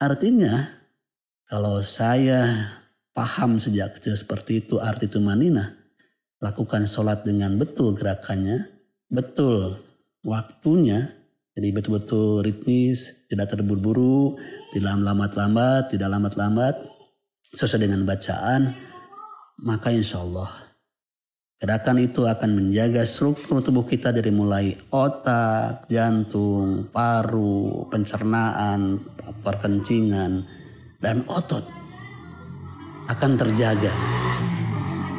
Artinya kalau saya paham sejak kecil seperti itu arti tumanina, lakukan sholat dengan betul gerakannya, betul waktunya, jadi betul-betul ritmis, tidak terburu-buru, tidak lambat-lambat, tidak lambat-lambat, sesuai dengan bacaan, maka insya Allah Gerakan itu akan menjaga struktur tubuh kita dari mulai otak, jantung, paru, pencernaan, perkencingan, dan otot akan terjaga.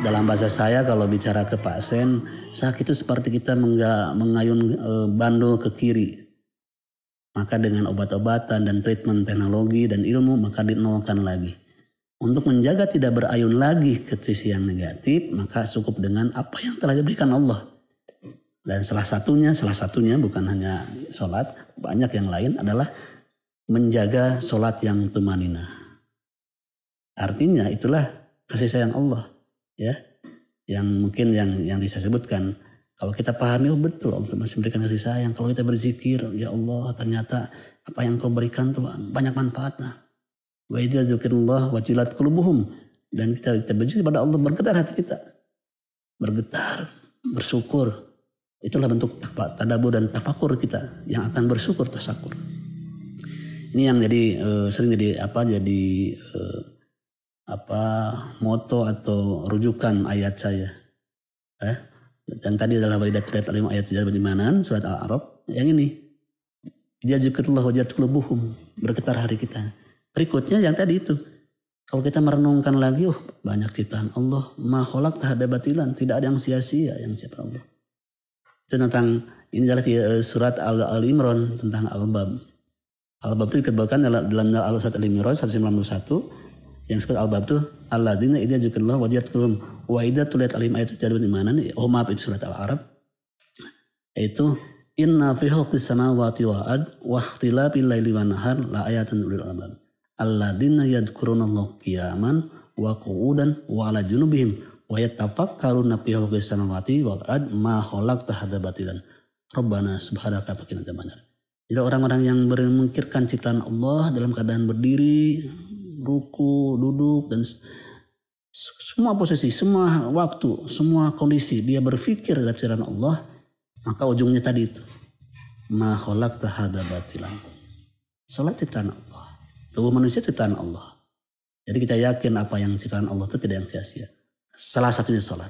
Dalam bahasa saya kalau bicara ke pasien, sakit itu seperti kita mengayun e, bandul ke kiri. Maka dengan obat-obatan dan treatment teknologi dan ilmu maka dinolkan lagi. Untuk menjaga tidak berayun lagi ke sisi yang negatif, maka cukup dengan apa yang telah diberikan Allah. Dan salah satunya, salah satunya bukan hanya sholat, banyak yang lain adalah menjaga sholat yang tumanina. Artinya itulah kasih sayang Allah, ya, yang mungkin yang yang bisa sebutkan. Kalau kita pahami, oh betul Allah masih memberikan kasih sayang. Kalau kita berzikir, ya Allah ternyata apa yang kau berikan tuh banyak manfaatnya. Wa idza wajilat qulubuhum dan kita kita berzikir pada Allah bergetar hati kita. Bergetar, bersyukur. Itulah bentuk tadabbur dan tafakur kita yang akan bersyukur tasakur. Ini yang jadi uh, sering jadi apa jadi uh, apa moto atau rujukan ayat saya. Eh? Dan tadi adalah waidat ayat ayat di mana surat Al-Arab. Yang ini dia zikrullah wajat qulubuhum bergetar hari kita. Berikutnya yang tadi itu. Kalau kita merenungkan lagi, oh banyak ciptaan Allah. Makhluk tak ada batilan. Tidak ada yang sia-sia yang ciptaan Allah. Itu tentang, ini adalah eh, surat Al-Imran tentang Al-Bab. Al-Bab itu dikebawakan dalam Al-Surat Al-Imran 198. Yang disebut Al-Bab itu, Alladzina idha zikrullah wajat kulum. Wa idha tuliat alim ayat mana nih? Oh maaf itu surat Al-Arab. Itu Inna fi khalqis samawati wa ikhtilafil laili wan nahar la ayatan ulil albab alladzina yadhkurunallaha qiyaman wa qu'udan wa ala junubihim wa yatafakkaruna fi khalqis samawati wal ard ma khalaqta hadza batilan. Rabbana subhanaka faqina adzabannar jadi orang-orang yang memikirkan ciptaan Allah dalam keadaan berdiri ruku duduk dan semua posisi semua waktu semua kondisi dia berpikir dalam ciptaan Allah maka ujungnya tadi itu ma khalaqta hadza batilan. Salat ciptaan Allah Tubuh manusia ciptaan Allah. Jadi kita yakin apa yang ciptaan Allah itu tidak yang sia-sia. Salah satunya sholat.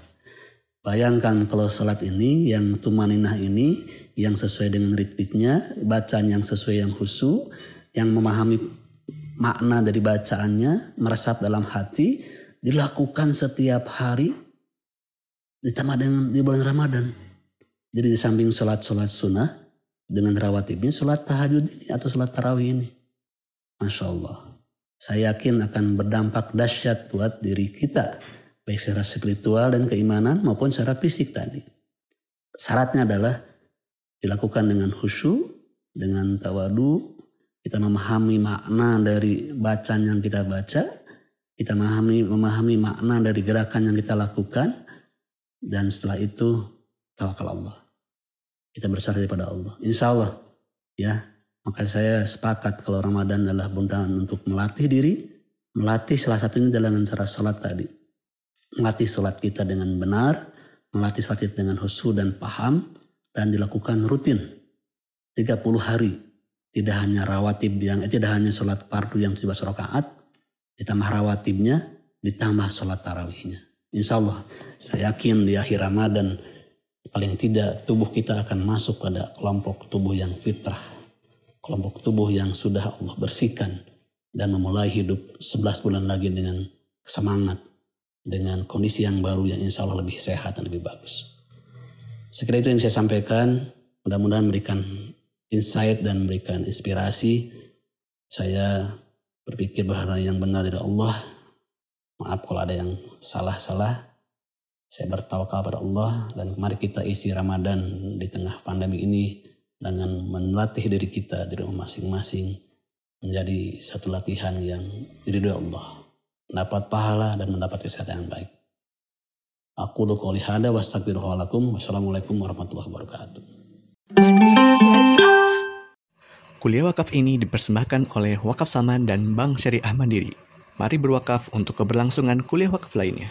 Bayangkan kalau sholat ini, yang tumaninah ini, yang sesuai dengan ritmisnya, bacaan yang sesuai yang khusyuk, yang memahami makna dari bacaannya, meresap dalam hati, dilakukan setiap hari, ditambah dengan di bulan Ramadan. Jadi di samping sholat-sholat sunnah, dengan rawatibnya sholat tahajud ini atau sholat tarawih ini. Masya Allah. Saya yakin akan berdampak dahsyat buat diri kita. Baik secara spiritual dan keimanan maupun secara fisik tadi. Syaratnya adalah dilakukan dengan khusyuk, dengan tawadu, kita memahami makna dari bacaan yang kita baca, kita memahami, memahami makna dari gerakan yang kita lakukan, dan setelah itu tawakal Allah. Kita bersandar pada Allah. Insya Allah ya maka saya sepakat kalau Ramadan adalah bundaran untuk melatih diri, melatih salah satunya dengan cara sholat tadi. Melatih sholat kita dengan benar, melatih sholat kita dengan husu dan paham, dan dilakukan rutin. 30 hari. Tidak hanya rawatib yang, eh, tidak hanya sholat fardu yang tiba rakaat, ditambah rawatibnya, ditambah sholat tarawihnya. Insya Allah, saya yakin di akhir Ramadan, paling tidak tubuh kita akan masuk pada kelompok tubuh yang fitrah kelompok tubuh yang sudah Allah bersihkan dan memulai hidup 11 bulan lagi dengan semangat, dengan kondisi yang baru yang insya Allah lebih sehat dan lebih bagus. Sekira itu yang saya sampaikan, mudah-mudahan memberikan insight dan memberikan inspirasi. Saya berpikir bahwa yang benar dari Allah. Maaf kalau ada yang salah-salah. Saya bertawakal pada Allah dan mari kita isi Ramadan di tengah pandemi ini dengan melatih diri kita di rumah masing-masing menjadi satu latihan yang diridhoi Allah. Mendapat pahala dan mendapat kesehatan yang baik. Aku lu qouli hada wassalamualaikum warahmatullahi wabarakatuh. Kuliah wakaf ini dipersembahkan oleh Wakaf Saman dan Bank Syariah Mandiri. Mari berwakaf untuk keberlangsungan kuliah wakaf lainnya.